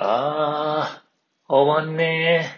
あー終わんねー。